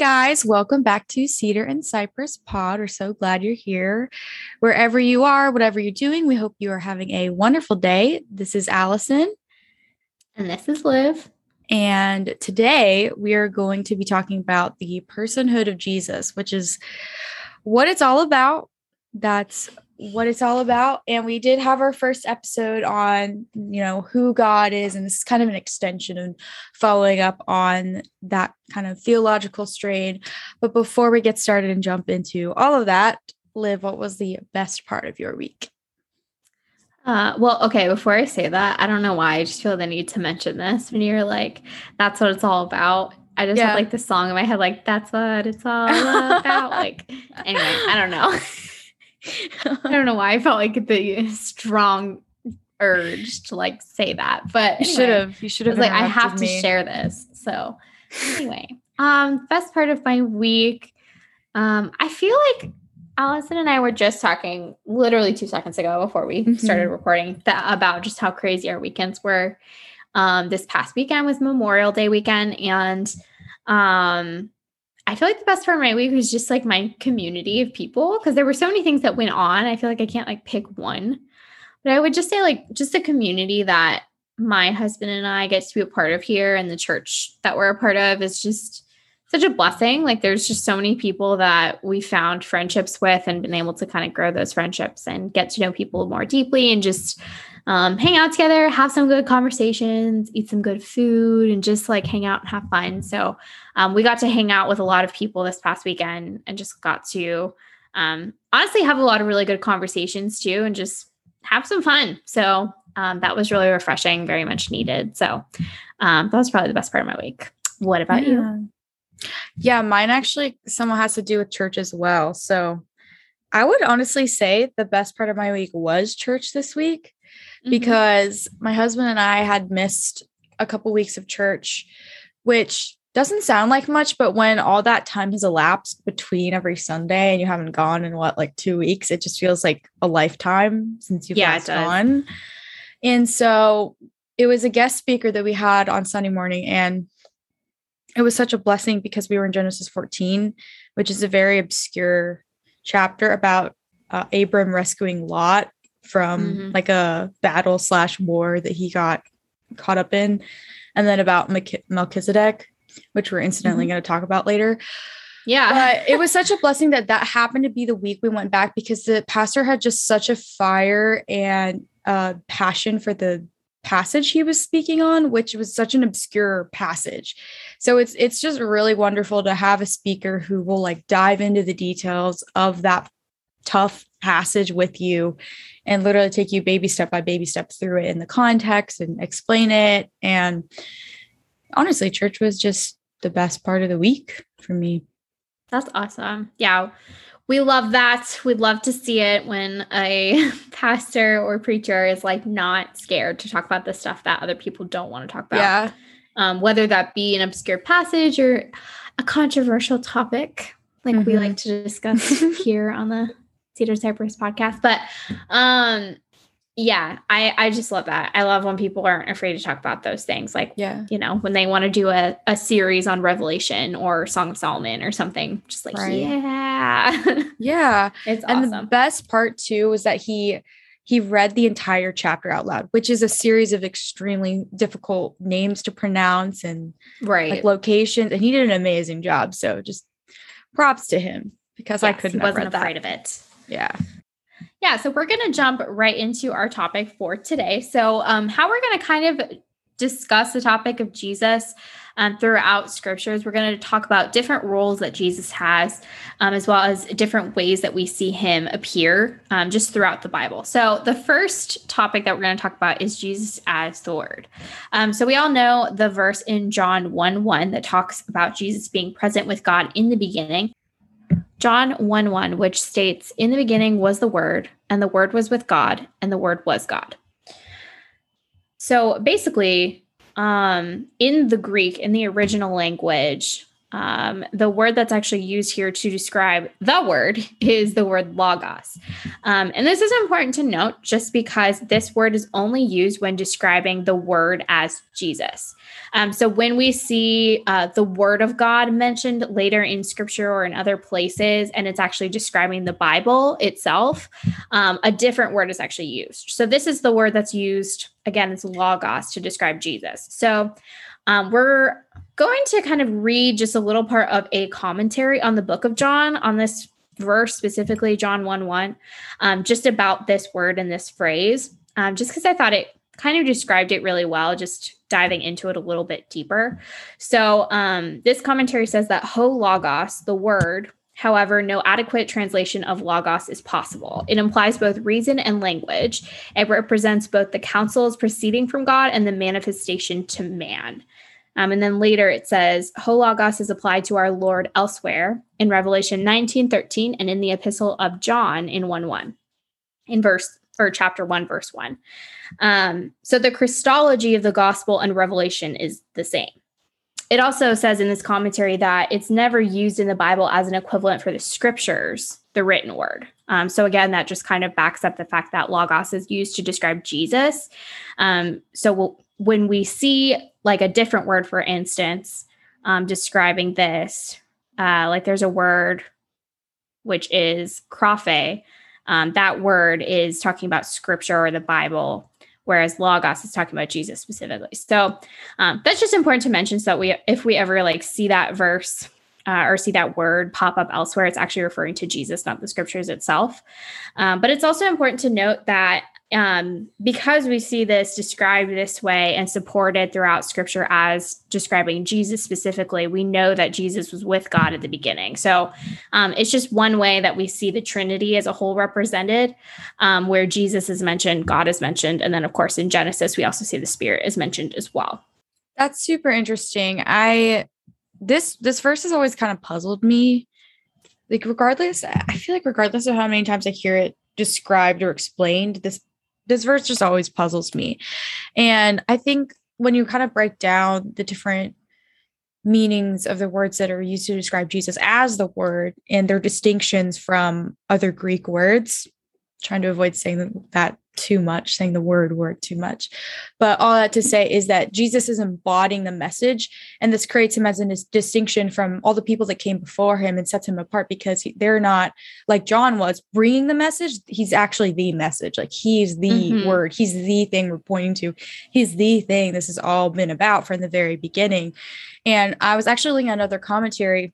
Guys, welcome back to Cedar and Cypress Pod. We're so glad you're here. Wherever you are, whatever you're doing, we hope you are having a wonderful day. This is Allison. And this is Liv. And today we are going to be talking about the personhood of Jesus, which is what it's all about. That's what it's all about. And we did have our first episode on, you know, who God is. And this is kind of an extension and following up on that kind of theological strain. But before we get started and jump into all of that, Liv, what was the best part of your week? Uh, well, okay, before I say that, I don't know why I just feel the need to mention this when you're like, that's what it's all about. I just yeah. have like the song in my head, like, that's what it's all about. like, anyway, I don't know. I don't know why I felt like the strong urge to like say that, but you should have. You should have. Like I have to me. share this. So anyway, um, best part of my week. Um, I feel like Allison and I were just talking literally two seconds ago before we mm-hmm. started recording that, about just how crazy our weekends were. Um, this past weekend was Memorial Day weekend, and um, I feel like the best part of my week was just like my community of people because there were so many things that went on. I feel like I can't like pick one, but I would just say like just the community that my husband and I get to be a part of here and the church that we're a part of is just such a blessing. Like there's just so many people that we found friendships with and been able to kind of grow those friendships and get to know people more deeply and just um, hang out together, have some good conversations, eat some good food, and just like hang out and have fun. So um, we got to hang out with a lot of people this past weekend and just got to um, honestly have a lot of really good conversations too and just have some fun. So um, that was really refreshing, very much needed. So um, that was probably the best part of my week. What about yeah. you? Yeah, mine actually somehow has to do with church as well. So I would honestly say the best part of my week was church this week mm-hmm. because my husband and I had missed a couple weeks of church, which doesn't sound like much, but when all that time has elapsed between every Sunday and you haven't gone in what, like two weeks, it just feels like a lifetime since you've yeah, gone. And so it was a guest speaker that we had on Sunday morning. And it was such a blessing because we were in Genesis 14, which is a very obscure chapter about uh, Abram rescuing Lot from mm-hmm. like a battle slash war that he got caught up in, and then about Melchizedek, which we're incidentally mm-hmm. going to talk about later. Yeah. but it was such a blessing that that happened to be the week we went back because the pastor had just such a fire and uh, passion for the passage he was speaking on which was such an obscure passage so it's it's just really wonderful to have a speaker who will like dive into the details of that tough passage with you and literally take you baby step by baby step through it in the context and explain it. And honestly, church was just the best part of the week for me. That's awesome. Yeah. We love that. We'd love to see it when a pastor or preacher is like not scared to talk about the stuff that other people don't want to talk about. Yeah. Um, whether that be an obscure passage or a controversial topic, like mm-hmm. we like to discuss here on the Cedar Cypress podcast. But um yeah, I I just love that. I love when people aren't afraid to talk about those things. Like yeah, you know, when they want to do a, a series on Revelation or Song of Solomon or something, just like right. yeah. yeah. It's and awesome. the best part too was that he he read the entire chapter out loud, which is a series of extremely difficult names to pronounce and right like locations. And he did an amazing job. So just props to him because yes, I couldn't. He wasn't afraid that. of it. Yeah. Yeah. So we're going to jump right into our topic for today. So, um, how we're going to kind of discuss the topic of Jesus um, throughout scriptures. We're going to talk about different roles that Jesus has, um, as well as different ways that we see him appear um, just throughout the Bible. So, the first topic that we're going to talk about is Jesus as the Word. Um, so, we all know the verse in John 1 1 that talks about Jesus being present with God in the beginning. John 1 1, which states, In the beginning was the Word, and the Word was with God, and the Word was God. So basically, um, in the Greek, in the original language, um, the word that's actually used here to describe the word is the word logos. Um, and this is important to note just because this word is only used when describing the word as Jesus. Um, so when we see uh, the word of God mentioned later in scripture or in other places, and it's actually describing the Bible itself, um, a different word is actually used. So this is the word that's used, again, it's logos to describe Jesus. So um, we're going to kind of read just a little part of a commentary on the book of John on this verse, specifically John 1 1, um, just about this word and this phrase, um, just because I thought it kind of described it really well, just diving into it a little bit deeper. So, um, this commentary says that ho logos, the word, However, no adequate translation of logos is possible. It implies both reason and language. It represents both the counsels proceeding from God and the manifestation to man. Um, and then later it says, Hologos is applied to our Lord elsewhere in Revelation 19 13 and in the epistle of John in 1 1, in verse or chapter 1, verse 1. Um, so the Christology of the gospel and revelation is the same. It also says in this commentary that it's never used in the Bible as an equivalent for the scriptures, the written word. Um, so again, that just kind of backs up the fact that logos is used to describe Jesus. Um, so we'll, when we see like a different word, for instance, um, describing this, uh, like there's a word which is graphe. Um, that word is talking about scripture or the Bible, whereas logos is talking about Jesus specifically. So um, that's just important to mention, so that we, if we ever like see that verse uh, or see that word pop up elsewhere, it's actually referring to Jesus, not the scriptures itself. Um, but it's also important to note that um, because we see this described this way and supported throughout scripture as describing Jesus specifically, we know that Jesus was with God at the beginning. So um, it's just one way that we see the Trinity as a whole represented, um, where Jesus is mentioned, God is mentioned. And then, of course, in Genesis, we also see the Spirit is mentioned as well. That's super interesting. I this this verse has always kind of puzzled me. Like regardless, I feel like regardless of how many times I hear it described or explained, this this verse just always puzzles me. And I think when you kind of break down the different meanings of the words that are used to describe Jesus as the word and their distinctions from other Greek words, trying to avoid saying that too much, saying the word word too much. But all that to say is that Jesus is embodying the message, and this creates him as a distinction from all the people that came before him and sets him apart because he, they're not like John was bringing the message. He's actually the message. Like he's the mm-hmm. word. He's the thing we're pointing to. He's the thing this has all been about from the very beginning. And I was actually looking at another commentary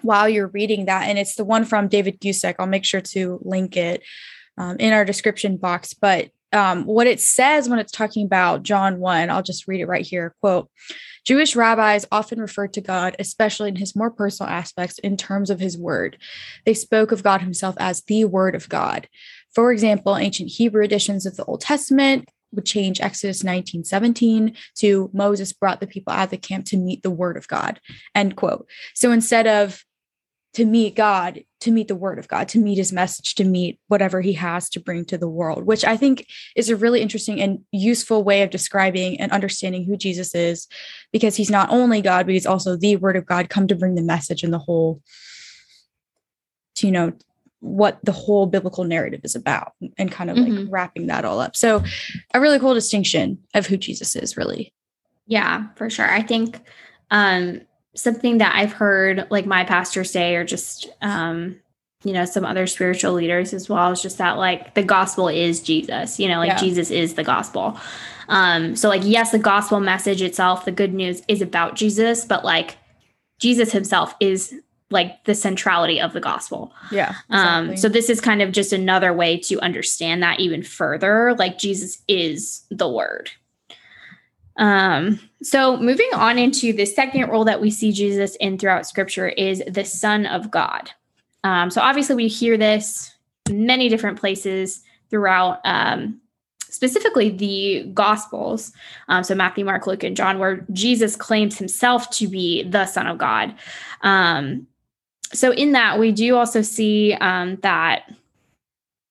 while you're reading that, and it's the one from David Guzik. I'll make sure to link it um, in our description box. But um, what it says when it's talking about John 1, I'll just read it right here. Quote, Jewish rabbis often referred to God, especially in his more personal aspects, in terms of his word. They spoke of God himself as the word of God. For example, ancient Hebrew editions of the Old Testament would change Exodus 19, 17 to Moses brought the people out of the camp to meet the word of God, end quote. So instead of to meet God, to meet the word of God, to meet his message, to meet whatever he has to bring to the world, which I think is a really interesting and useful way of describing and understanding who Jesus is, because he's not only God, but he's also the word of God come to bring the message and the whole, to, you know, what the whole biblical narrative is about and kind of mm-hmm. like wrapping that all up. So, a really cool distinction of who Jesus is, really. Yeah, for sure. I think um something that I've heard like my pastor say, or just, um, you know, some other spiritual leaders as well, is just that like the gospel is Jesus, you know, like yeah. Jesus is the gospel. Um, so like, yes, the gospel message itself, the good news is about Jesus, but like Jesus himself is like the centrality of the gospel. Yeah. Um, exactly. Um, so this is kind of just another way to understand that even further. Like Jesus is the word. Um, so moving on into the second role that we see Jesus in throughout scripture is the Son of God. Um, so obviously we hear this many different places throughout um, specifically the gospels um, so matthew mark luke and john where jesus claims himself to be the son of god um, so in that we do also see um, that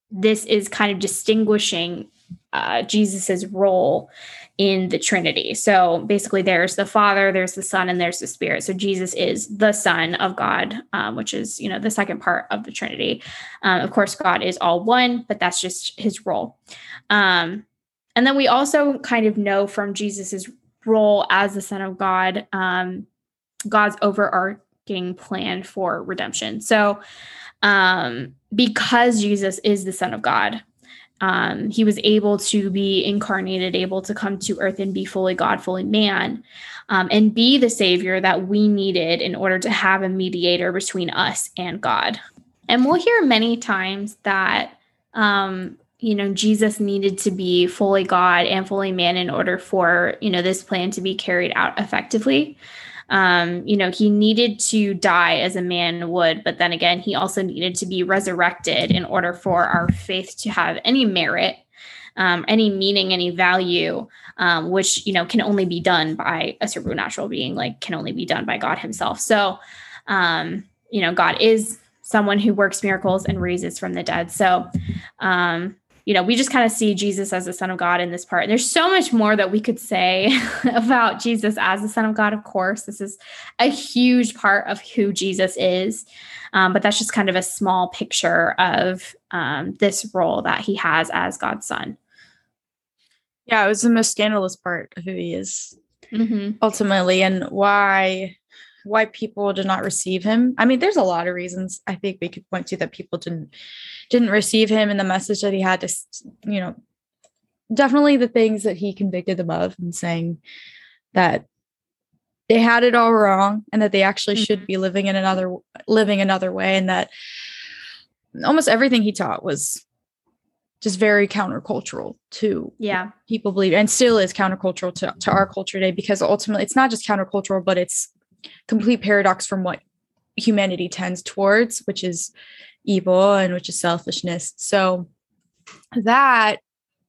this is kind of distinguishing uh, jesus's role in the Trinity. So basically, there's the Father, there's the Son, and there's the Spirit. So Jesus is the Son of God, um, which is you know the second part of the Trinity. Um, of course, God is all one, but that's just his role. Um, and then we also kind of know from Jesus's role as the Son of God, um, God's overarching plan for redemption. So um, because Jesus is the Son of God, um, he was able to be incarnated, able to come to earth and be fully God, fully man, um, and be the Savior that we needed in order to have a mediator between us and God. And we'll hear many times that, um, you know, Jesus needed to be fully God and fully man in order for, you know, this plan to be carried out effectively um, you know, he needed to die as a man would, but then again, he also needed to be resurrected in order for our faith to have any merit, um, any meaning, any value, um, which, you know, can only be done by a supernatural being, like can only be done by God himself. So, um, you know, God is someone who works miracles and raises from the dead. So, um, you know, we just kind of see Jesus as the Son of God in this part. And there's so much more that we could say about Jesus as the Son of God, of course. This is a huge part of who Jesus is. Um, but that's just kind of a small picture of um, this role that he has as God's Son. Yeah, it was the most scandalous part of who he is mm-hmm. ultimately, and why why people did not receive him. I mean, there's a lot of reasons I think we could point to that people didn't didn't receive him and the message that he had to, you know, definitely the things that he convicted them of and saying that they had it all wrong and that they actually mm-hmm. should be living in another living another way and that almost everything he taught was just very countercultural to yeah people believe and still is countercultural to, to our culture today because ultimately it's not just countercultural but it's complete paradox from what humanity tends towards, which is evil and which is selfishness. So that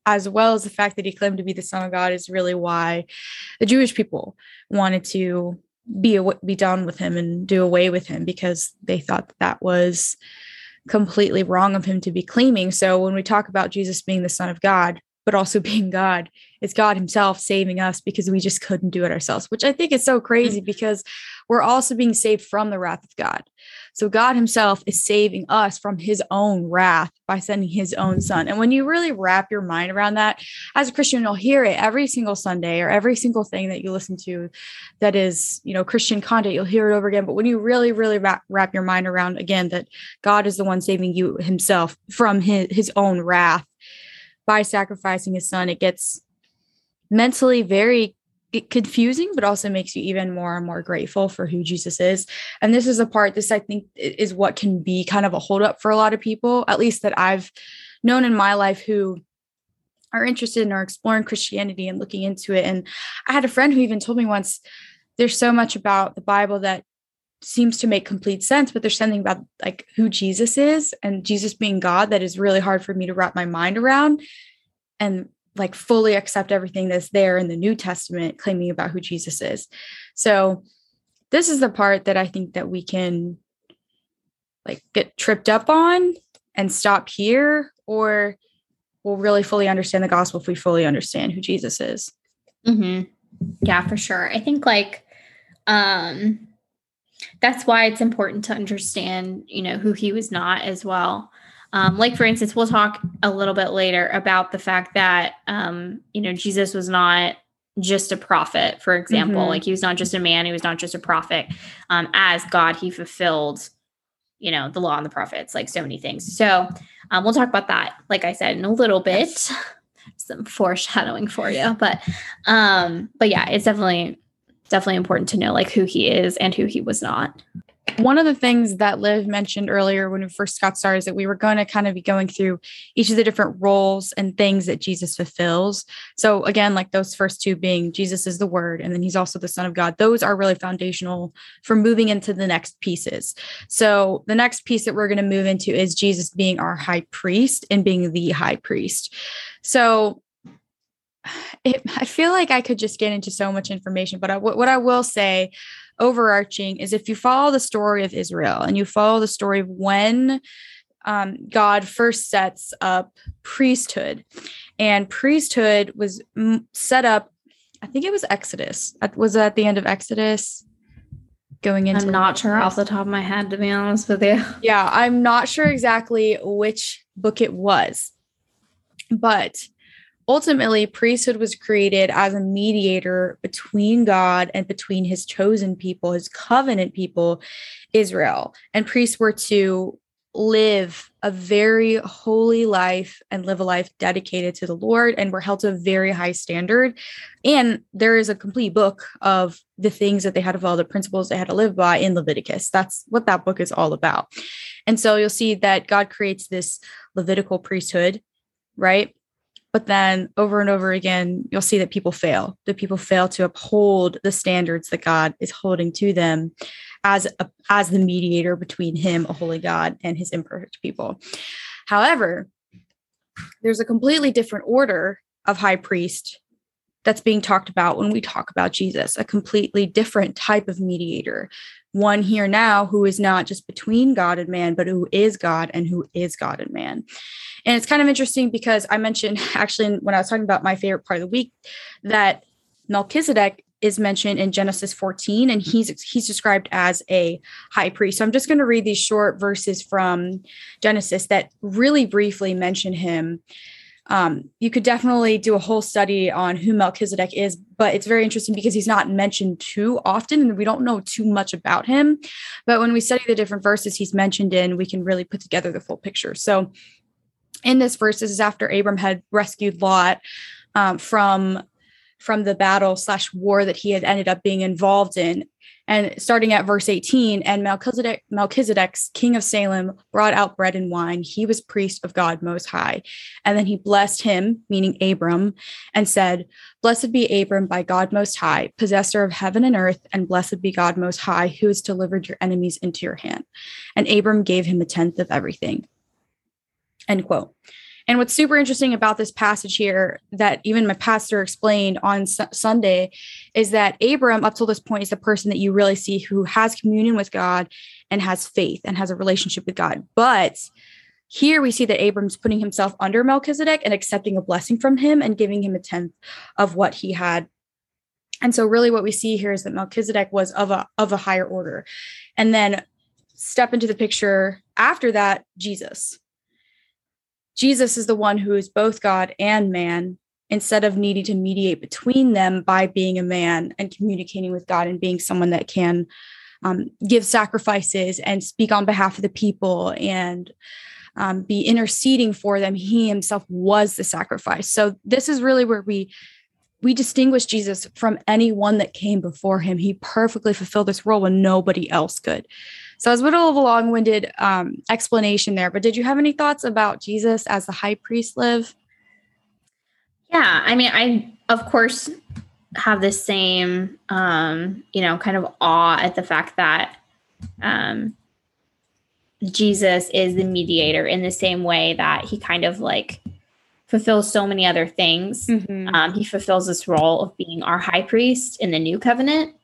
as well as the fact that he claimed to be the son of God is really why the Jewish people wanted to be be done with him and do away with him because they thought that, that was completely wrong of him to be claiming. So when we talk about Jesus being the son of God, but also being God. It's God Himself saving us because we just couldn't do it ourselves, which I think is so crazy mm-hmm. because we're also being saved from the wrath of God. So God Himself is saving us from His own wrath by sending His own Son. And when you really wrap your mind around that, as a Christian, you'll hear it every single Sunday or every single thing that you listen to that is, you know, Christian content, you'll hear it over again. But when you really, really wrap, wrap your mind around again that God is the one saving you Himself from His, his own wrath by sacrificing his son, it gets mentally very confusing, but also makes you even more and more grateful for who Jesus is. And this is a part, this I think is what can be kind of a holdup for a lot of people, at least that I've known in my life who are interested in or exploring Christianity and looking into it. And I had a friend who even told me once, there's so much about the Bible that seems to make complete sense but there's something about like who jesus is and jesus being god that is really hard for me to wrap my mind around and like fully accept everything that's there in the new testament claiming about who jesus is. So this is the part that i think that we can like get tripped up on and stop here or we'll really fully understand the gospel if we fully understand who jesus is. Mm-hmm. yeah for sure. I think like um that's why it's important to understand, you know, who he was not as well. Um, like for instance, we'll talk a little bit later about the fact that um, you know Jesus was not just a prophet, for example, mm-hmm. like he was not just a man, he was not just a prophet. Um, as God, he fulfilled, you know, the law and the prophets, like so many things. So um, we'll talk about that, like I said, in a little bit. Some foreshadowing for you, but um, but yeah, it's definitely definitely important to know like who he is and who he was not. One of the things that Liv mentioned earlier when we first got started is that we were going to kind of be going through each of the different roles and things that Jesus fulfills. So, again, like those first two being Jesus is the Word, and then he's also the Son of God, those are really foundational for moving into the next pieces. So, the next piece that we're going to move into is Jesus being our high priest and being the high priest. So, it, I feel like I could just get into so much information, but I, what I will say overarching is if you follow the story of Israel and you follow the story of when um, God first sets up priesthood, and priesthood was set up I think it was Exodus. Was at the end of Exodus? Going into I'm not sure off the top of my head, to be honest with you. Yeah, I'm not sure exactly which book it was, but ultimately, priesthood was created as a mediator between God and between his chosen people, his covenant people, Israel. And priests were to live a very holy life and live a life dedicated to the Lord and were held to a very high standard. And there is a complete book of the things that they had to follow, the principles they had to live by in Leviticus. That's what that book is all about. And so you'll see that God creates this Levitical priesthood, right? But then over and over again, you'll see that people fail, that people fail to uphold the standards that God is holding to them as a, as the mediator between him, a holy God, and his imperfect people. However, there's a completely different order of high priest that's being talked about when we talk about Jesus, a completely different type of mediator, one here now who is not just between God and man, but who is God and who is God and man. And it's kind of interesting because I mentioned actually when I was talking about my favorite part of the week that Melchizedek is mentioned in Genesis 14 and he's he's described as a high priest. So I'm just going to read these short verses from Genesis that really briefly mention him. Um, you could definitely do a whole study on who Melchizedek is, but it's very interesting because he's not mentioned too often and we don't know too much about him. But when we study the different verses he's mentioned in, we can really put together the full picture. So in this verse, this is after Abram had rescued Lot um, from from the battle slash war that he had ended up being involved in. And starting at verse 18, and Melchizedek, Melchizedek's king of Salem brought out bread and wine. He was priest of God Most High. And then he blessed him, meaning Abram, and said, Blessed be Abram by God Most High, possessor of heaven and earth, and blessed be God Most High, who has delivered your enemies into your hand. And Abram gave him a tenth of everything. End quote. And what's super interesting about this passage here that even my pastor explained on su- Sunday is that Abram, up till this point, is the person that you really see who has communion with God and has faith and has a relationship with God. But here we see that Abram's putting himself under Melchizedek and accepting a blessing from him and giving him a tenth of what he had. And so really what we see here is that Melchizedek was of a of a higher order. And then step into the picture after that, Jesus Jesus is the one who is both God and man instead of needing to mediate between them by being a man and communicating with God and being someone that can um, give sacrifices and speak on behalf of the people and um, be interceding for them. He himself was the sacrifice. So this is really where we we distinguish Jesus from anyone that came before him. He perfectly fulfilled this role when nobody else could. So it was a little of a long-winded um, explanation there, but did you have any thoughts about Jesus as the high priest Liv? Yeah, I mean, I of course have the same, um, you know, kind of awe at the fact that um, Jesus is the mediator in the same way that he kind of like fulfills so many other things. Mm-hmm. Um, he fulfills this role of being our high priest in the new covenant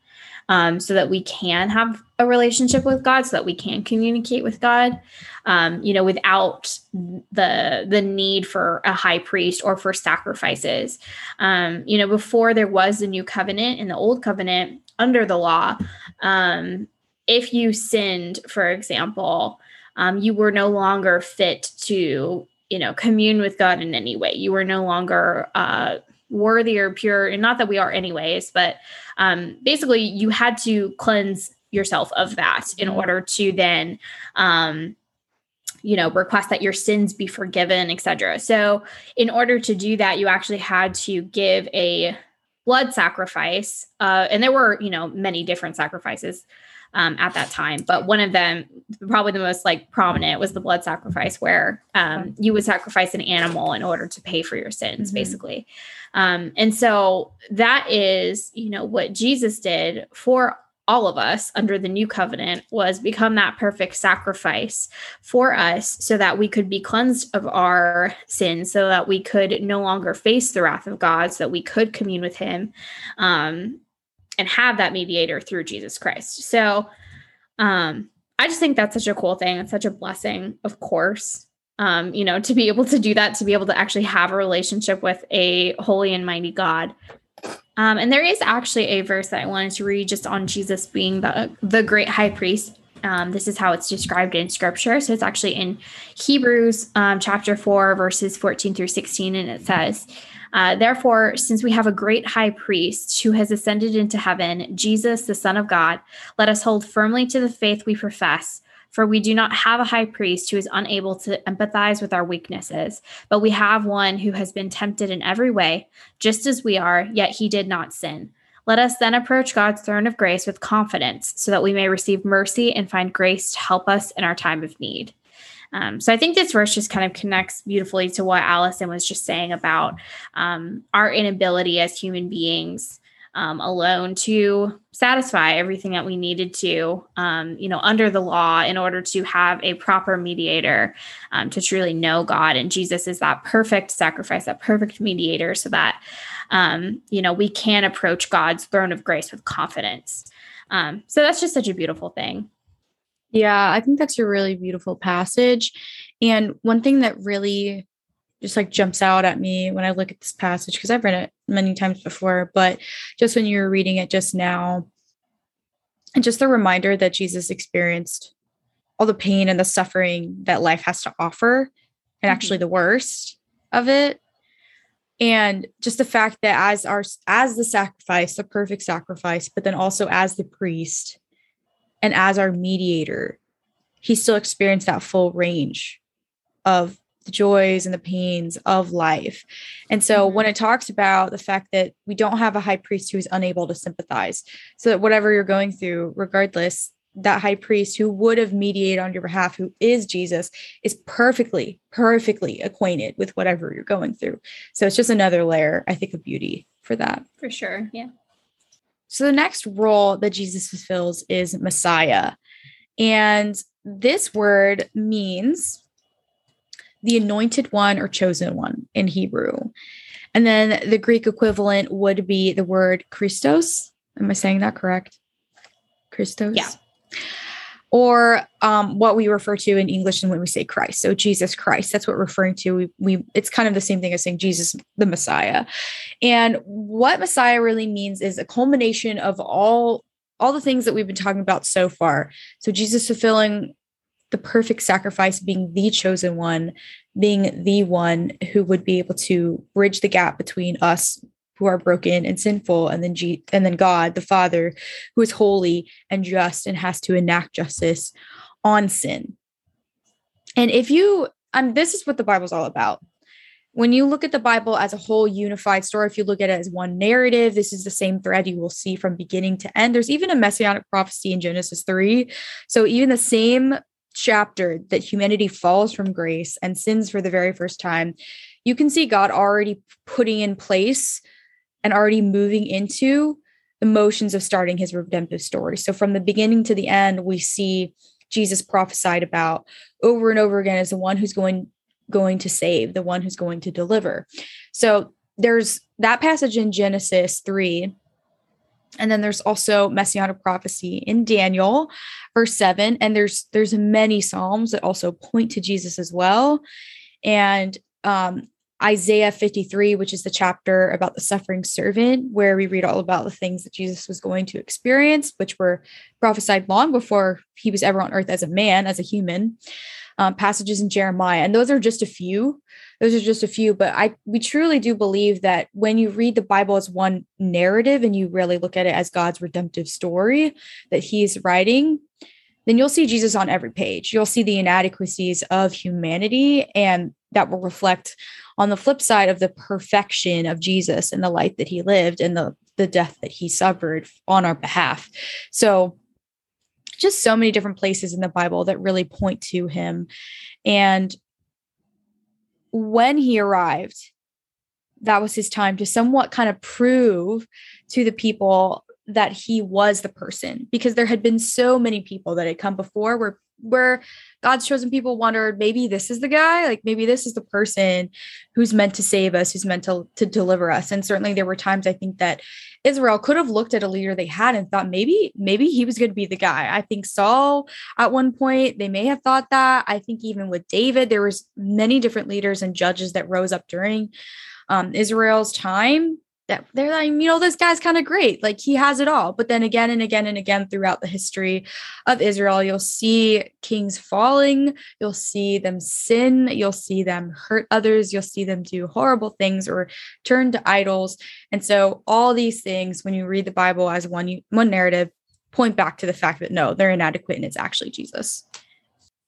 um, so that we can have a relationship with God, so that we can communicate with God, um, you know, without the the need for a high priest or for sacrifices. Um, you know, before there was the new covenant in the old covenant under the law, um, if you sinned, for example, um, you were no longer fit to you know commune with God in any way. You were no longer uh, worthy or pure and not that we are anyways but um, basically you had to cleanse yourself of that in mm-hmm. order to then um, you know request that your sins be forgiven etc so in order to do that you actually had to give a blood sacrifice uh, and there were you know many different sacrifices um, at that time. But one of them, probably the most like prominent, was the blood sacrifice, where um, you would sacrifice an animal in order to pay for your sins, mm-hmm. basically. Um, and so that is, you know, what Jesus did for all of us under the new covenant was become that perfect sacrifice for us so that we could be cleansed of our sins so that we could no longer face the wrath of god so that we could commune with him um, and have that mediator through Jesus Christ. So um I just think that's such a cool thing. It's such a blessing, of course. Um, you know, to be able to do that, to be able to actually have a relationship with a holy and mighty God. Um, and there is actually a verse that I wanted to read just on Jesus being the, the great high priest. Um, this is how it's described in scripture. So it's actually in Hebrews um, chapter 4, verses 14 through 16. And it says, uh, Therefore, since we have a great high priest who has ascended into heaven, Jesus, the Son of God, let us hold firmly to the faith we profess. For we do not have a high priest who is unable to empathize with our weaknesses, but we have one who has been tempted in every way, just as we are, yet he did not sin. Let us then approach God's throne of grace with confidence so that we may receive mercy and find grace to help us in our time of need. Um, so I think this verse just kind of connects beautifully to what Allison was just saying about um, our inability as human beings um, alone to satisfy everything that we needed to, um, you know, under the law in order to have a proper mediator um, to truly know God. And Jesus is that perfect sacrifice, that perfect mediator, so that, um, you know, we can approach God's throne of grace with confidence. Um, so that's just such a beautiful thing. Yeah, I think that's a really beautiful passage. And one thing that really just like jumps out at me when I look at this passage because I've read it many times before, but just when you were reading it just now, and just the reminder that Jesus experienced all the pain and the suffering that life has to offer, and mm-hmm. actually the worst of it. And just the fact that as our as the sacrifice, the perfect sacrifice, but then also as the priest and as our mediator, he still experienced that full range of the joys and the pains of life. And so mm-hmm. when it talks about the fact that we don't have a high priest who is unable to sympathize, so that whatever you're going through, regardless, that high priest who would have mediated on your behalf, who is Jesus, is perfectly, perfectly acquainted with whatever you're going through. So it's just another layer, I think, of beauty for that. For sure. Yeah. So the next role that Jesus fulfills is Messiah. And this word means the anointed one or chosen one in Hebrew. And then the Greek equivalent would be the word Christos. Am I saying that correct? Christos? Yeah. Or um, what we refer to in English and when we say Christ. So Jesus Christ, that's what we're referring to. We, we it's kind of the same thing as saying Jesus the Messiah. And what Messiah really means is a culmination of all all the things that we've been talking about so far. So Jesus fulfilling the perfect sacrifice being the chosen one, being the one who would be able to bridge the gap between us who are broken and sinful and then G- and then God the Father who is holy and just and has to enact justice on sin. And if you um this is what the Bible's all about. When you look at the Bible as a whole unified story, if you look at it as one narrative, this is the same thread you will see from beginning to end. There's even a messianic prophecy in Genesis 3. So even the same chapter that humanity falls from grace and sins for the very first time, you can see God already putting in place and already moving into the motions of starting his redemptive story. So from the beginning to the end, we see Jesus prophesied about over and over again as the one who's going going to save, the one who's going to deliver. So there's that passage in Genesis 3 and then there's also messianic prophecy in Daniel verse 7 and there's there's many psalms that also point to Jesus as well. And um Isaiah 53 which is the chapter about the suffering servant where we read all about the things that Jesus was going to experience which were prophesied long before he was ever on earth as a man as a human. Um, passages in Jeremiah. And those are just a few those are just a few but i we truly do believe that when you read the bible as one narrative and you really look at it as god's redemptive story that he's writing then you'll see jesus on every page. You'll see the inadequacies of humanity and that will reflect on the flip side of the perfection of jesus and the life that he lived and the the death that he suffered on our behalf. So just so many different places in the bible that really point to him. And when he arrived, that was his time to somewhat kind of prove to the people that he was the person because there had been so many people that had come before where where God's chosen people wondered maybe this is the guy like maybe this is the person who's meant to save us who's meant to, to deliver us and certainly there were times I think that Israel could have looked at a leader they had and thought maybe maybe he was going to be the guy. I think Saul at one point they may have thought that. I think even with David there was many different leaders and judges that rose up during um, Israel's time that they're like, you know, this guy's kind of great. Like he has it all. But then again and again and again throughout the history of Israel, you'll see kings falling, you'll see them sin, you'll see them hurt others, you'll see them do horrible things or turn to idols. And so all these things, when you read the Bible as one one narrative, point back to the fact that no, they're inadequate and it's actually Jesus.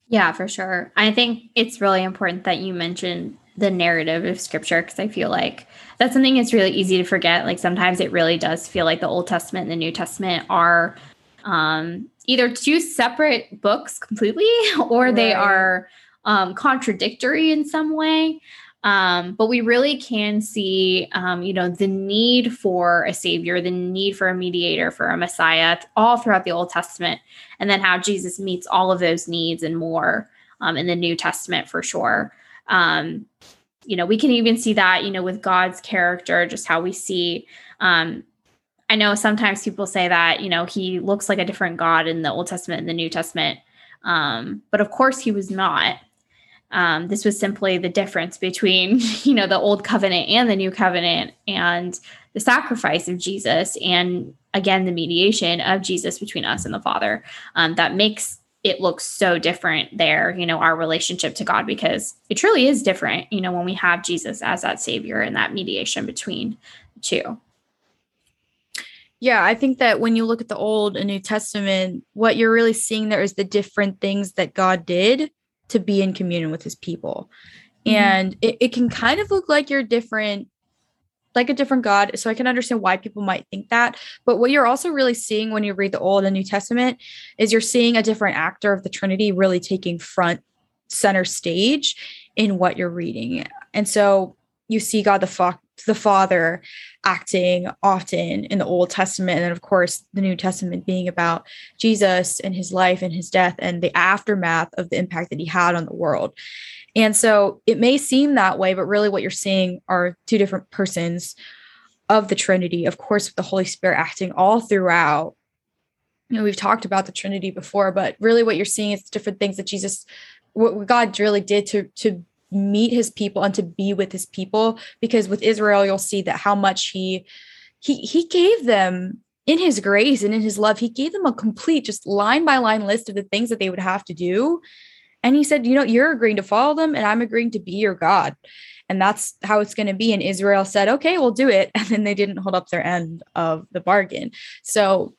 Yeah, for sure. I think it's really important that you mentioned the narrative of scripture because I feel like that's something that's really easy to forget. Like sometimes it really does feel like the Old Testament and the New Testament are um, either two separate books completely or right. they are um, contradictory in some way. Um, but we really can see, um, you know, the need for a savior, the need for a mediator, for a Messiah, all throughout the Old Testament, and then how Jesus meets all of those needs and more um, in the New Testament for sure. Um, you know, we can even see that, you know, with God's character, just how we see. Um, I know sometimes people say that, you know, he looks like a different God in the Old Testament and the New Testament. Um, but of course, he was not. Um, this was simply the difference between, you know, the old covenant and the new covenant and the sacrifice of Jesus and again the mediation of Jesus between us and the Father um, that makes it looks so different there, you know, our relationship to God, because it truly is different, you know, when we have Jesus as that savior and that mediation between the two. Yeah, I think that when you look at the Old and New Testament, what you're really seeing there is the different things that God did to be in communion with his people. Mm-hmm. And it, it can kind of look like you're different like a different God. So I can understand why people might think that. But what you're also really seeing when you read the Old and New Testament is you're seeing a different actor of the Trinity really taking front center stage in what you're reading. And so you see God the, the Father acting often in the Old Testament. And then, of course, the New Testament being about Jesus and his life and his death and the aftermath of the impact that he had on the world. And so it may seem that way, but really what you're seeing are two different persons of the Trinity, of course, with the Holy Spirit acting all throughout. You know, we've talked about the Trinity before, but really what you're seeing is different things that Jesus, what God really did to to meet his people and to be with his people. Because with Israel, you'll see that how much he he he gave them in his grace and in his love, he gave them a complete, just line by line list of the things that they would have to do and he said, You know, you're agreeing to follow them, and I'm agreeing to be your God. And that's how it's going to be. And Israel said, Okay, we'll do it. And then they didn't hold up their end of the bargain. So,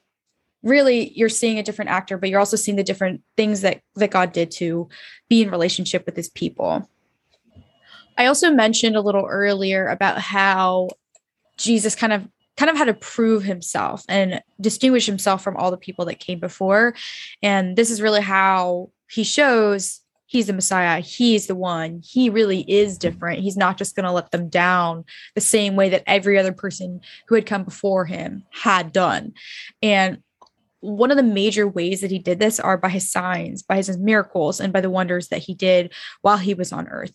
really, you're seeing a different actor, but you're also seeing the different things that, that God did to be in relationship with his people. I also mentioned a little earlier about how Jesus kind of kind of had to prove himself and distinguish himself from all the people that came before. And this is really how he shows he's the Messiah. He's the one. He really is different. He's not just going to let them down the same way that every other person who had come before him had done. And one of the major ways that he did this are by his signs, by his miracles, and by the wonders that he did while he was on earth.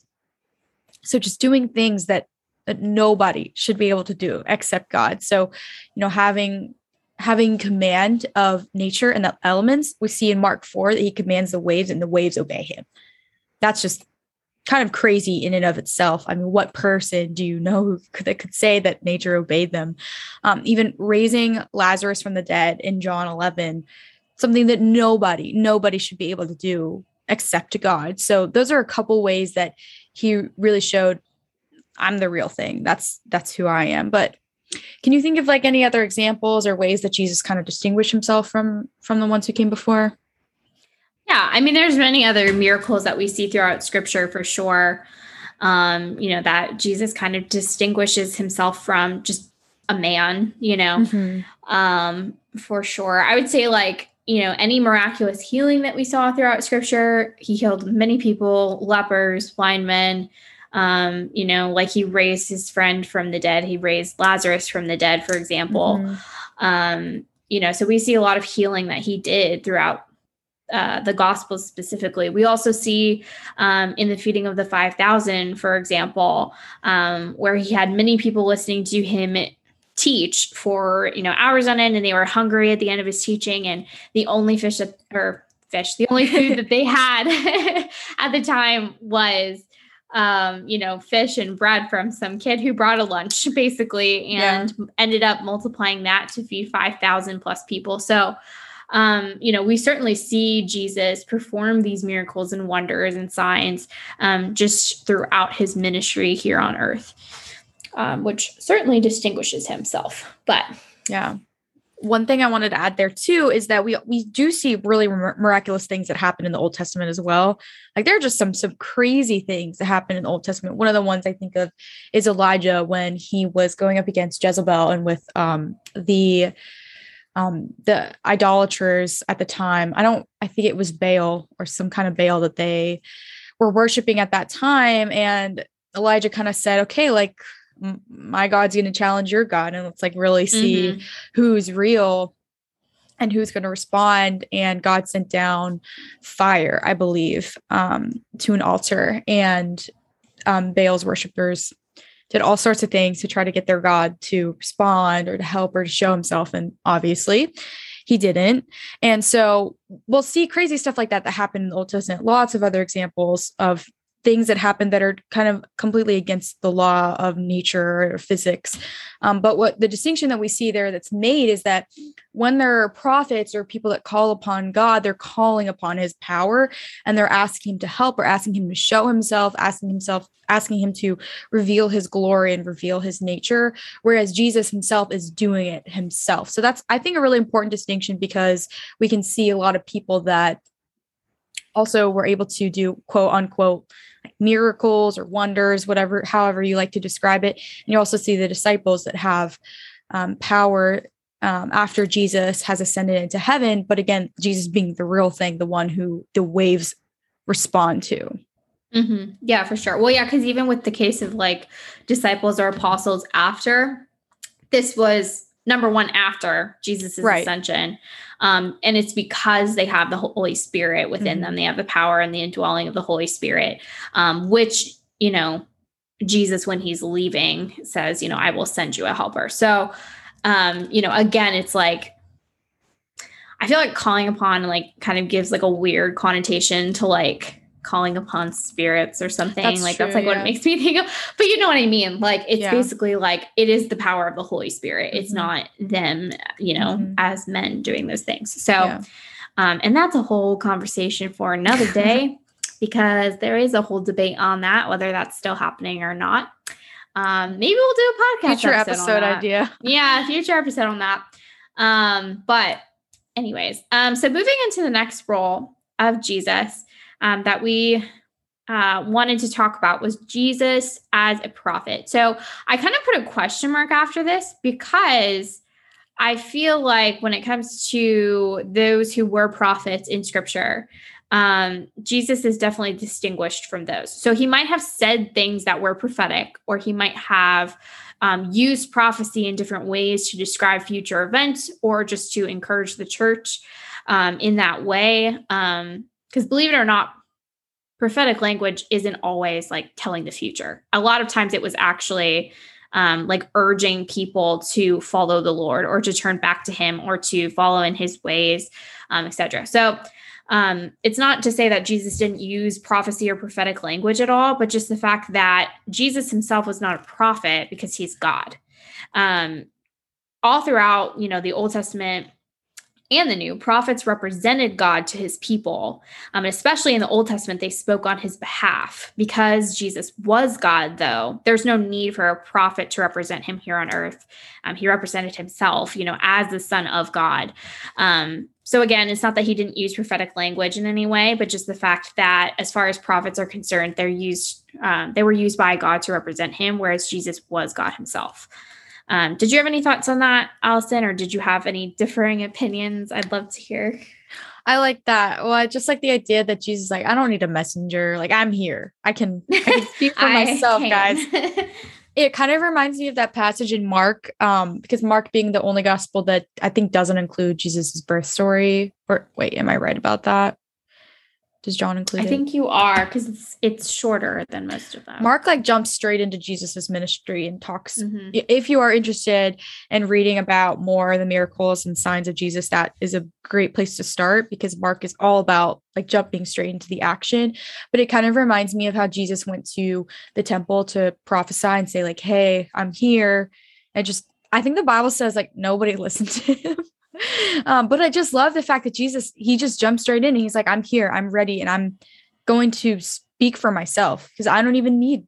So just doing things that that nobody should be able to do except God. So, you know, having having command of nature and the elements, we see in Mark 4 that he commands the waves and the waves obey him. That's just kind of crazy in and of itself. I mean, what person do you know that could say that nature obeyed them? Um, even raising Lazarus from the dead in John 11, something that nobody, nobody should be able to do except God. So those are a couple ways that he really showed I'm the real thing. That's that's who I am. But can you think of like any other examples or ways that Jesus kind of distinguished himself from from the ones who came before? Yeah, I mean, there's many other miracles that we see throughout Scripture for sure. Um, you know that Jesus kind of distinguishes himself from just a man. You know, mm-hmm. um, for sure. I would say like you know any miraculous healing that we saw throughout Scripture. He healed many people, lepers, blind men um, you know, like he raised his friend from the dead, he raised Lazarus from the dead, for example. Mm-hmm. Um, you know, so we see a lot of healing that he did throughout uh, the Gospels specifically. We also see um, in the feeding of the 5,000, for example, um, where he had many people listening to him teach for you know hours on end and they were hungry at the end of his teaching and the only fish that or fish the only food that they had at the time was um, you know, fish and bread from some kid who brought a lunch basically and yeah. ended up multiplying that to feed 5,000 plus people. So, um, you know, we certainly see Jesus perform these miracles and wonders and signs um, just throughout his ministry here on earth, um, which certainly distinguishes himself. But yeah one thing I wanted to add there too is that we we do see really miraculous things that happen in the Old Testament as well. Like there are just some some crazy things that happen in the Old Testament. One of the ones I think of is Elijah when he was going up against Jezebel and with um the um the idolaters at the time. I don't I think it was Baal or some kind of Baal that they were worshiping at that time and Elijah kind of said, "Okay, like my God's going to challenge your God and let's like really see mm-hmm. who's real and who's going to respond. And God sent down fire, I believe, um, to an altar. And um, Baal's worshippers did all sorts of things to try to get their God to respond or to help or to show himself. And obviously, he didn't. And so we'll see crazy stuff like that that happened in the Old Testament. Lots of other examples of things that happen that are kind of completely against the law of nature or physics. Um, but what the distinction that we see there that's made is that when there are prophets or people that call upon God, they're calling upon his power and they're asking him to help or asking him to show himself, asking himself, asking him to reveal his glory and reveal his nature. Whereas Jesus himself is doing it himself. So that's, I think, a really important distinction because we can see a lot of people that also we were able to do quote unquote miracles or wonders, whatever, however you like to describe it. And you also see the disciples that have um, power um, after Jesus has ascended into heaven. But again, Jesus being the real thing, the one who the waves respond to. Mm-hmm. Yeah, for sure. Well, yeah, because even with the case of like disciples or apostles after, this was number one after Jesus' right. ascension. Um, and it's because they have the Holy Spirit within mm-hmm. them. They have the power and the indwelling of the Holy Spirit, um, which, you know, Jesus, when he's leaving, says, you know, I will send you a helper. So, um, you know, again, it's like, I feel like calling upon like kind of gives like a weird connotation to like calling upon spirits or something. That's like true, that's like yeah. what it makes me think of. But you know what I mean? Like it's yeah. basically like it is the power of the Holy Spirit. Mm-hmm. It's not them, you know, mm-hmm. as men doing those things. So yeah. um, and that's a whole conversation for another day because there is a whole debate on that, whether that's still happening or not. Um, maybe we'll do a podcast future episode, episode idea. Yeah, future episode on that. Um, but anyways, um, so moving into the next role of Jesus, um, that we uh, wanted to talk about was Jesus as a prophet. So I kind of put a question mark after this because I feel like when it comes to those who were prophets in scripture, um, Jesus is definitely distinguished from those. So he might have said things that were prophetic, or he might have um, used prophecy in different ways to describe future events or just to encourage the church um, in that way. Um, because believe it or not, prophetic language isn't always like telling the future. A lot of times it was actually um, like urging people to follow the Lord or to turn back to Him or to follow in His ways, um, etc. So um, it's not to say that Jesus didn't use prophecy or prophetic language at all, but just the fact that Jesus Himself was not a prophet because He's God. Um, all throughout, you know, the Old Testament and the new prophets represented God to his people. Um, especially in the Old Testament, they spoke on his behalf. Because Jesus was God, though, there's no need for a prophet to represent him here on earth. Um, he represented himself, you know, as the Son of God. Um, so again, it's not that he didn't use prophetic language in any way, but just the fact that as far as prophets are concerned, they're used, um, they were used by God to represent him, whereas Jesus was God himself. Um, did you have any thoughts on that, Allison, or did you have any differing opinions? I'd love to hear. I like that. Well, I just like the idea that Jesus, like, I don't need a messenger. Like, I'm here. I can, I can speak for myself, guys. it kind of reminds me of that passage in Mark, um, because Mark being the only gospel that I think doesn't include Jesus's birth story. Or wait, am I right about that? Does John include I it? think you are because it's it's shorter than most of them. Mark like jumps straight into Jesus's ministry and talks. Mhm. If you are interested in reading about more of the miracles and signs of Jesus, that is a great place to start because Mark is all about like jumping straight into the action. But it kind of reminds me of how Jesus went to the temple to prophesy and say, like, hey, I'm here. And just I think the Bible says like nobody listened to him. um, but I just love the fact that Jesus, he just jumped straight in and he's like, I'm here, I'm ready, and I'm going to speak for myself because I don't even need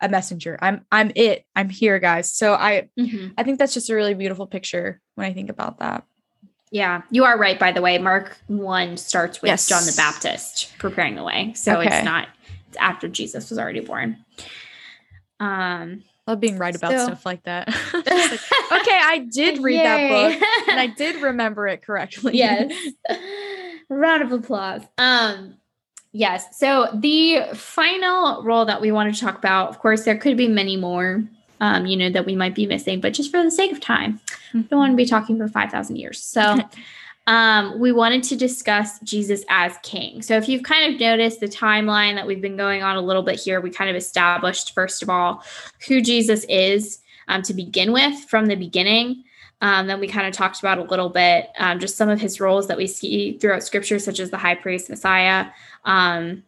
a messenger. I'm I'm it. I'm here, guys. So I Mhm. I think that's just a really beautiful picture when I think about that. Yeah, you are right. By the way, Mark one starts with Yes. John the Baptist preparing the way, so Okay. it's not it's after Jesus was already born. Um, Love being right about So- stuff like that. Like, okay, I did read that book and I did remember it correctly. yes. Round of applause. Um, yes. So the final role that we wanted to talk about, of course, there could be many more, um, you know, that we might be missing, but just for the sake of time, we don't want to be talking for 5,000 years. So um, we wanted to discuss Jesus as king. So if you've kind of noticed the timeline that we've been going on a little bit here, we kind of established, first of all, who Jesus is um, to begin with from the beginning. Um, then we kind of talked about a little bit um, just some of his roles that we see throughout scripture, such as the high priest Messiah, um,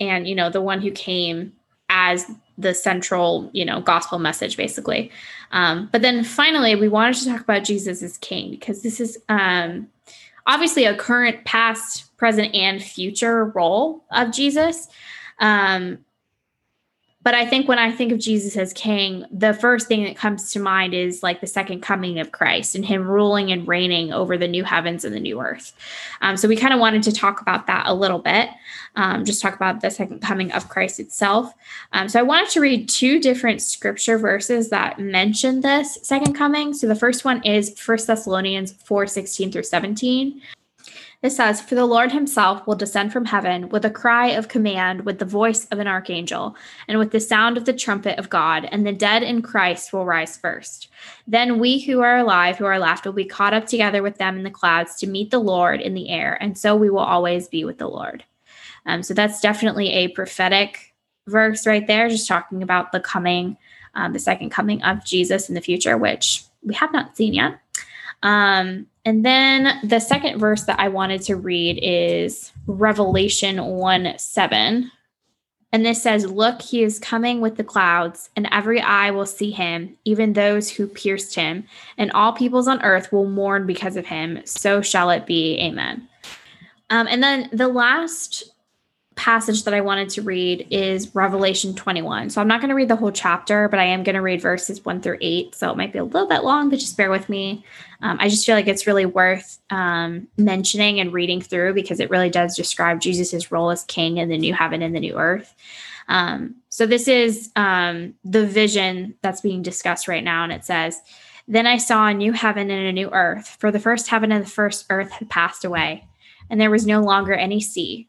and you know the one who came as the central you know gospel message, basically. Um, but then finally, we wanted to talk about Jesus as King because this is um, obviously a current, past, present, and future role of Jesus. Um, but I think when I think of Jesus as king, the first thing that comes to mind is like the second coming of Christ and him ruling and reigning over the new heavens and the new earth. Um, so we kind of wanted to talk about that a little bit, um, just talk about the second coming of Christ itself. Um, so I wanted to read two different scripture verses that mention this second coming. So the first one is 1 Thessalonians 4 16 through 17. It says, For the Lord himself will descend from heaven with a cry of command, with the voice of an archangel, and with the sound of the trumpet of God, and the dead in Christ will rise first. Then we who are alive, who are left, will be caught up together with them in the clouds to meet the Lord in the air, and so we will always be with the Lord. Um, so that's definitely a prophetic verse right there, just talking about the coming, um, the second coming of Jesus in the future, which we have not seen yet. Um, and then the second verse that I wanted to read is Revelation 1 7. And this says, Look, he is coming with the clouds, and every eye will see him, even those who pierced him, and all peoples on earth will mourn because of him. So shall it be. Amen. Um, and then the last passage that I wanted to read is Revelation 21. So I'm not going to read the whole chapter, but I am going to read verses 1 through 8. So it might be a little bit long, but just bear with me. Um, I just feel like it's really worth um, mentioning and reading through because it really does describe Jesus' role as king in the new heaven and the new earth. Um, so this is um, the vision that's being discussed right now. And it says, Then I saw a new heaven and a new earth, for the first heaven and the first earth had passed away, and there was no longer any sea.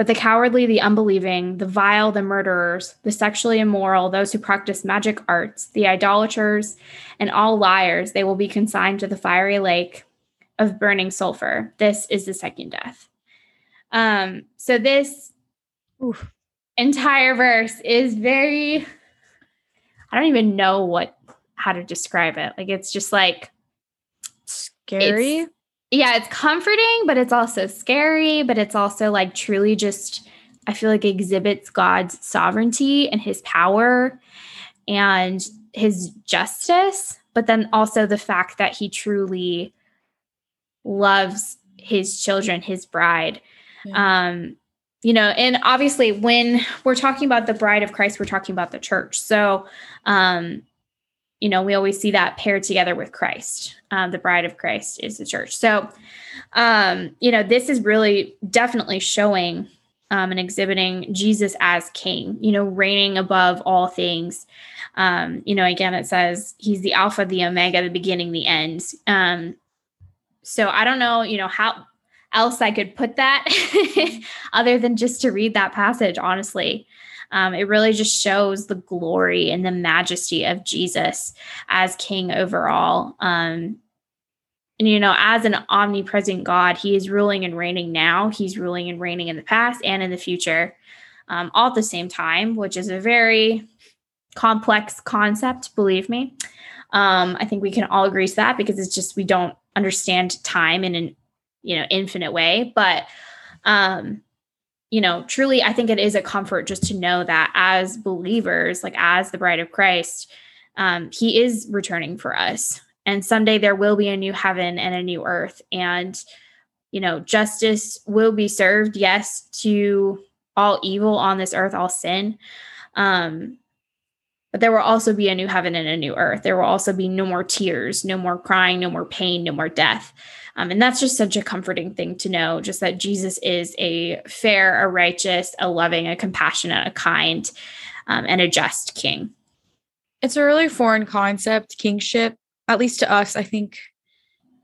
but the cowardly, the unbelieving, the vile, the murderers, the sexually immoral, those who practice magic arts, the idolaters, and all liars, they will be consigned to the fiery lake of burning sulfur. This is the second death. Um, so this Oof. entire verse is very I don't even know what how to describe it. Like it's just like Scary. It's- yeah, it's comforting, but it's also scary, but it's also like truly just I feel like exhibits God's sovereignty and his power and his justice but then also the fact that he truly loves his children, his bride. Yeah. Um, you know, and obviously when we're talking about the bride of Christ, we're talking about the church. So, um, you know, we always see that paired together with Christ. Um, the bride of Christ is the church. So, um, you know, this is really definitely showing um, and exhibiting Jesus as king, you know, reigning above all things. Um, you know, again, it says he's the Alpha, the Omega, the beginning, the end. Um, so I don't know, you know, how else I could put that other than just to read that passage, honestly. Um, it really just shows the glory and the majesty of Jesus as king overall. Um, and, you know, as an omnipresent God, he is ruling and reigning now. He's ruling and reigning in the past and in the future, um, all at the same time, which is a very complex concept, believe me. Um, I think we can all agree to that because it's just we don't understand time in an you know infinite way. But um, you know, truly, I think it is a comfort just to know that as believers, like as the bride of Christ, um, He is returning for us, and someday there will be a new heaven and a new earth, and you know, justice will be served. Yes, to all evil on this earth, all sin. Um, but there will also be a new heaven and a new earth. There will also be no more tears, no more crying, no more pain, no more death. Um, and that's just such a comforting thing to know, just that Jesus is a fair, a righteous, a loving, a compassionate, a kind, um, and a just king. It's a really foreign concept, kingship, at least to us, I think,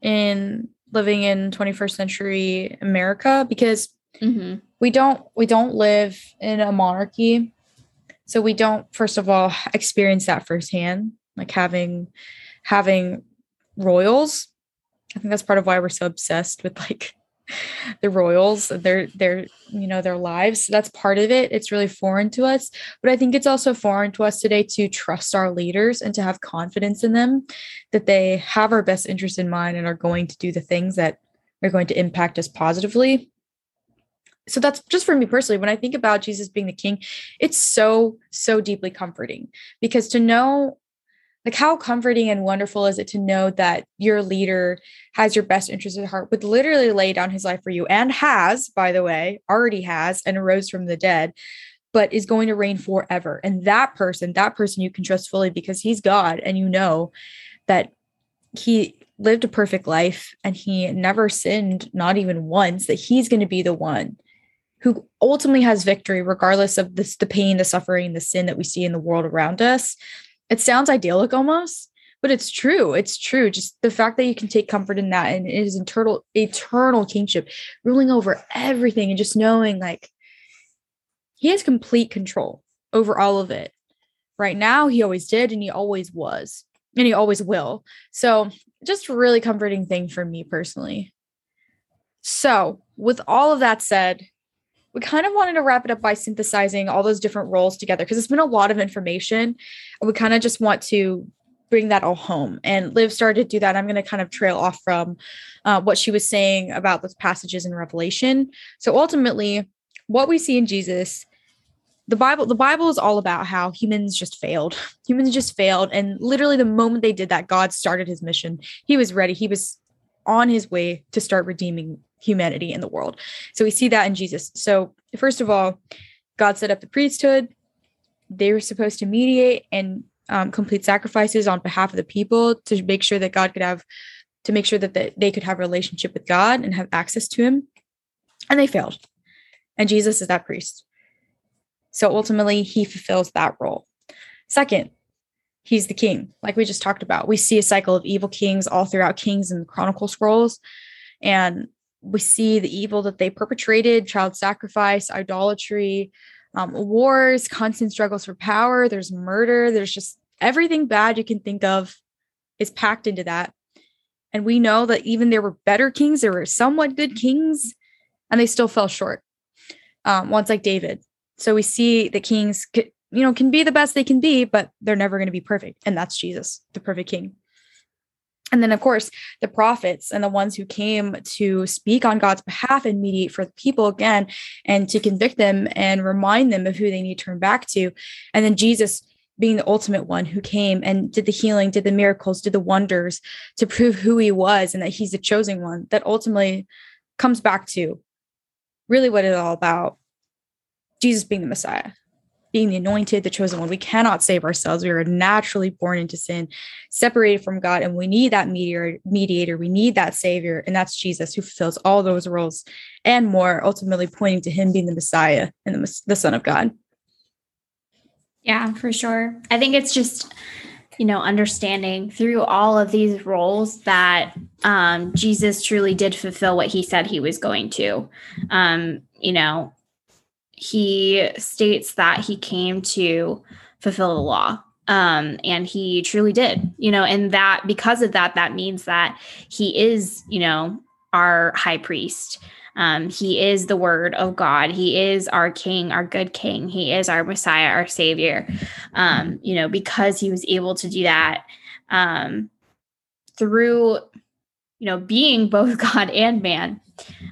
in living in 21st century America, because mm-hmm. we don't we don't live in a monarchy so we don't first of all experience that firsthand like having having royals i think that's part of why we're so obsessed with like the royals their their you know their lives. That's part of it. It's really foreign to us. But i think it's also foreign to us today to trust our leaders and to have confidence in them that they have our best interest in mind and are going to do the things that are going to impact us positively. So that's just for me personally when i think about jesus being the king it's so so deeply comforting. Because to know like how comforting and wonderful is it to know that your leader has your best interest at heart would literally lay down his life for you and has by the way already has and arose from the dead but is going to reign forever. And that person that person you can trust fully because he's god and you know that he lived a perfect life and he never sinned not even once that he's going to be the one who ultimately has victory regardless of this the pain the suffering the sin that we see in the world around us it sounds idyllic almost but it's true it's true just the fact that you can take comfort in that and it is eternal eternal kingship ruling over everything and just knowing like he has complete control over all of it. Right now he always did and he always was and he always will. So just really comforting thing for me personally. So with all of that said we kind of wanted to wrap it up by synthesizing all those different roles together because it's been a lot of information. We kind of just want to bring that all home. And Liv started to do that. I'm going to kind of trail off from uh, what she was saying about those passages in Revelation. So ultimately, what we see in Jesus the bible the bible is all about how humans just failed humans just failed and literally the moment they did that god started his mission he was ready he was on his way to start redeeming humanity in the world. So we see that in Jesus. So, first of all, God set up the priesthood. They were supposed to mediate and um, complete sacrifices on behalf of the people to make sure that God could have, to make sure that the, they could have a relationship with God and have access to Him. And they failed. And Jesus is that priest. So ultimately, He fulfills that role. Second, He's the king, like we just talked about. We see a cycle of evil kings all throughout Kings and Chronicle scrolls. And we see the evil that they perpetrated child sacrifice, idolatry, um, wars, constant struggles for power. There's murder. There's just everything bad you can think of is packed into that. And we know that even there were better kings, there were somewhat good kings, and they still fell short. Um, ones like David. So we see the kings, you know, can be the best they can be, but they're never going to be perfect. And that's Jesus, the perfect king and then of course the prophets and the ones who came to speak on god's behalf and mediate for the people again and to convict them and remind them of who they need to turn back to. And then jesus being the ultimate one who came and did the healing, did the miracles, did the wonders to prove who he was and that he's the chosen one, that ultimately comes back to really what it's all about Jesus being the Messiah, being the anointed, the chosen one. We cannot save ourselves. We are naturally born into sin, separated from God, and we need that mediator, mediator. We need that savior, and that's Jesus who fulfills all those roles and more, ultimately pointing to him being the Messiah and the, the Son of God. Yeah, for sure. I think it's just you know understanding through all of these roles that um, jesus truly did fulfill what he said he was going to um, you know he states that he came to fulfill the law um, and he truly did you know and that because of that that means that he is you know our high priest um, he is the word of God. He is our king, our good king. He is our Messiah, our savior. Um, you know, because he was able to do that um, through, you know, being both God and man,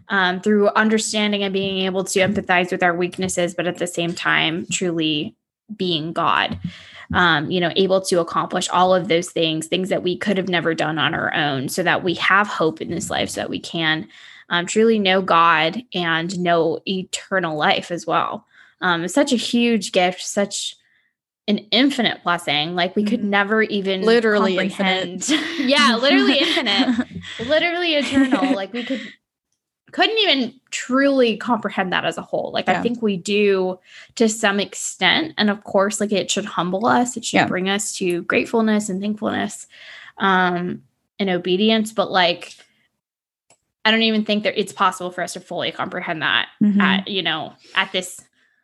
um, through understanding and being able to empathize with our weaknesses, but at the same time, truly being God. Um, you know, able to accomplish all of those things, things that we could have never done on our own, so that we have hope in this life, so that we can um, truly know God and know eternal life as well. Um, it's such a huge gift, such an infinite blessing. Like we could mm-hmm. never even literally infinite. yeah, literally infinite, literally eternal. Like we could couldn't even truly comprehend that as a whole. Like yeah. I think we do to some extent, and of course, like it should humble us. It should yeah. bring us to gratefulness and thankfulness, um, and obedience. But like I don't even think that it's possible for us to fully comprehend that mm-hmm. at, you know, at this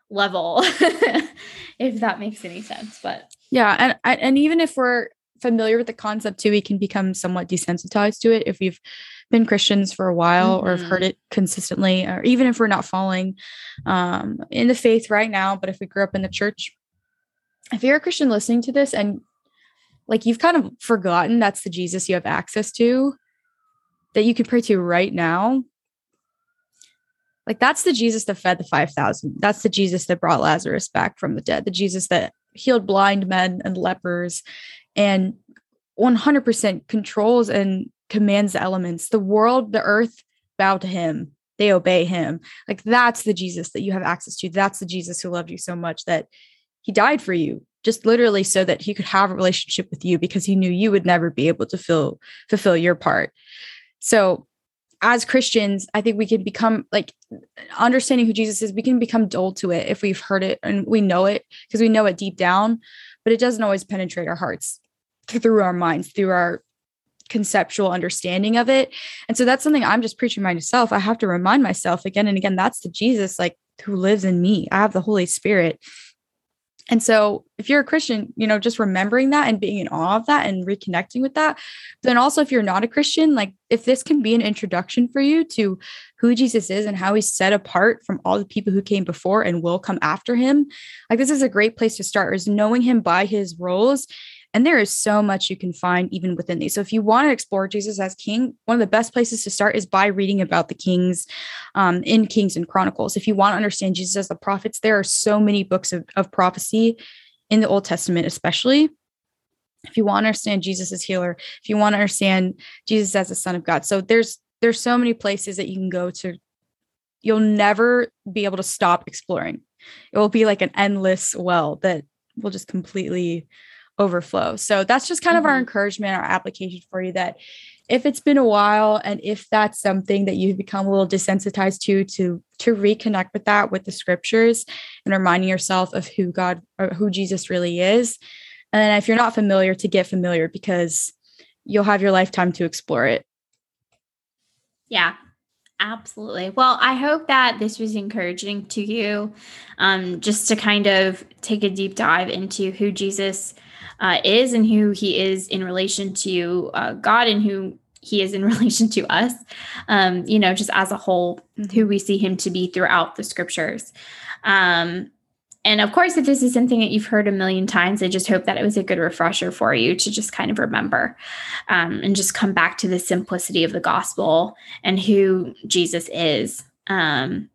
level, if that makes any sense. But yeah. And, and even if we're familiar with the concept too, we can become somewhat desensitized to it if we've been Christians for a while mm-hmm. or have heard mm-hmm. it consistently, or even if we're not falling um, in the faith right now, but if we grew up in the church, if you're a Christian listening to this and like you've kind of forgotten that's the Jesus you have access to, that you can pray to right now, like that's the Jesus that fed the 5,000. That's the Jesus that brought Lazarus back from the dead, the Jesus that healed blind men and lepers and 100% controls and commands the elements. The world, the earth bow to him. They obey him. Like that's the Jesus that you have access to. That's the Jesus who loved you so much that he died for you just literally so that he could have a relationship with you because he knew you would never be able to fill fulfill your part so as Christians, I think we can become like understanding who Jesus is, we can become dull to it if we've heard it and we know it because we know it deep down, but it doesn't always penetrate our hearts through our minds, through our conceptual understanding of it. And so that's something I'm just preaching myself. I have to remind myself again and again that's the Jesus like who lives in me. I have the Holy Spirit. And so, if you're a Christian, you know, just remembering that and being in awe of that and reconnecting with that. Then, also, if you're not a Christian, like if this can be an introduction for you to who Jesus is and how he's set apart from all the people who came before and will come after him, like this is a great place to start, is knowing him by his roles and there is so much you can find even within these. So if you want to explore Jesus as king, one of the best places to start is by reading about the kings um, in Kings and Chronicles. If you want to understand Jesus as the prophets, there are so many books of, of prophecy in the Old Testament, especially if you want to understand Jesus as healer, if you want to understand Jesus as the Son of God. So there's there's so many places that you can go to. You'll never be able to stop exploring. It will be like an endless well that will just completely overflow. So that's just kind mm-hmm. of our mm-hmm. encouragement, our application for you that if it's been a while and if that's something that you've become a little desensitized to to to reconnect with that with the scriptures and reminding yourself of who God or who Jesus really is. And if you're not familiar to get familiar because you'll have your lifetime to explore it. Yeah, Absolutely. Well, I hope that this was encouraging to you, um, just to kind of take a deep dive into who Jesus uh, is and who he is in relation to uh, God and who he is in relation to us, um, you know, just as a whole, mm-hmm. who we see him to be throughout the scriptures. Um, and of course, if this is something that you've heard a million times, I just hope that it was a good refresher for you to just kind of remember um, and just come back to the simplicity of the gospel and who Jesus is. Um,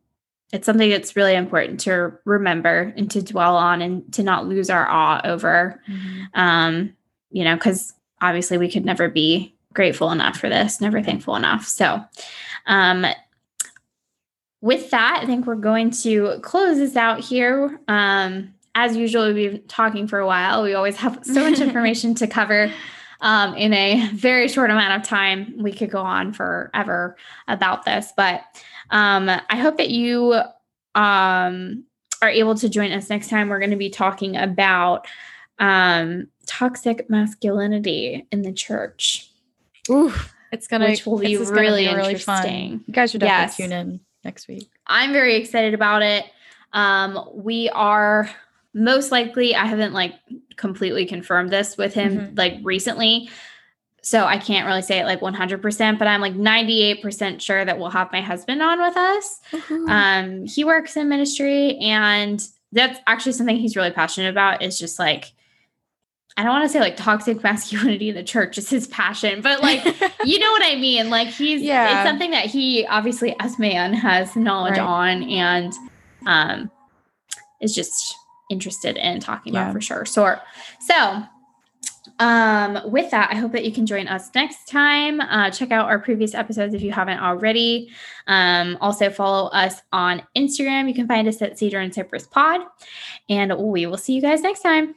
it's something that's really important to remember and to dwell on and to not lose our awe over. Mm-hmm. Um, you know, because obviously we could never be grateful enough for this, never thankful enough. So, um, with that, I think we're going to close this out here. Um, as usual, we've been talking for a while. We always have so much information to cover um, in a very short amount of time. We could go on forever about this, but um, I hope that you um, are able to join us next time. We're going to be talking about um, toxic masculinity in the church. Ooh, it's gonna which will be really, be really interesting. Fun. You guys should definitely yes. tune in next week. I'm very excited about it. Um, we are most likely. I haven't like completely confirmed this with him mm-hmm. like recently, so I can't really say it like 100%, but I'm like 98% sure that we'll have my husband on with us. Mm-hmm. Um, he works in ministry, and that's actually something he's really passionate about. Is just like I don't want to say like toxic masculinity in the church is his passion, but like you know what I mean. Like he's yeah. it's something that he obviously as man has knowledge right. on and um is just interested in talking yeah. about for sure. So so um with that i hope that you can join us next time. Uh check out our previous episodes if you haven't already. Um also follow us on instagram. You can find us at cedar and cypress pod. And we will see you guys next time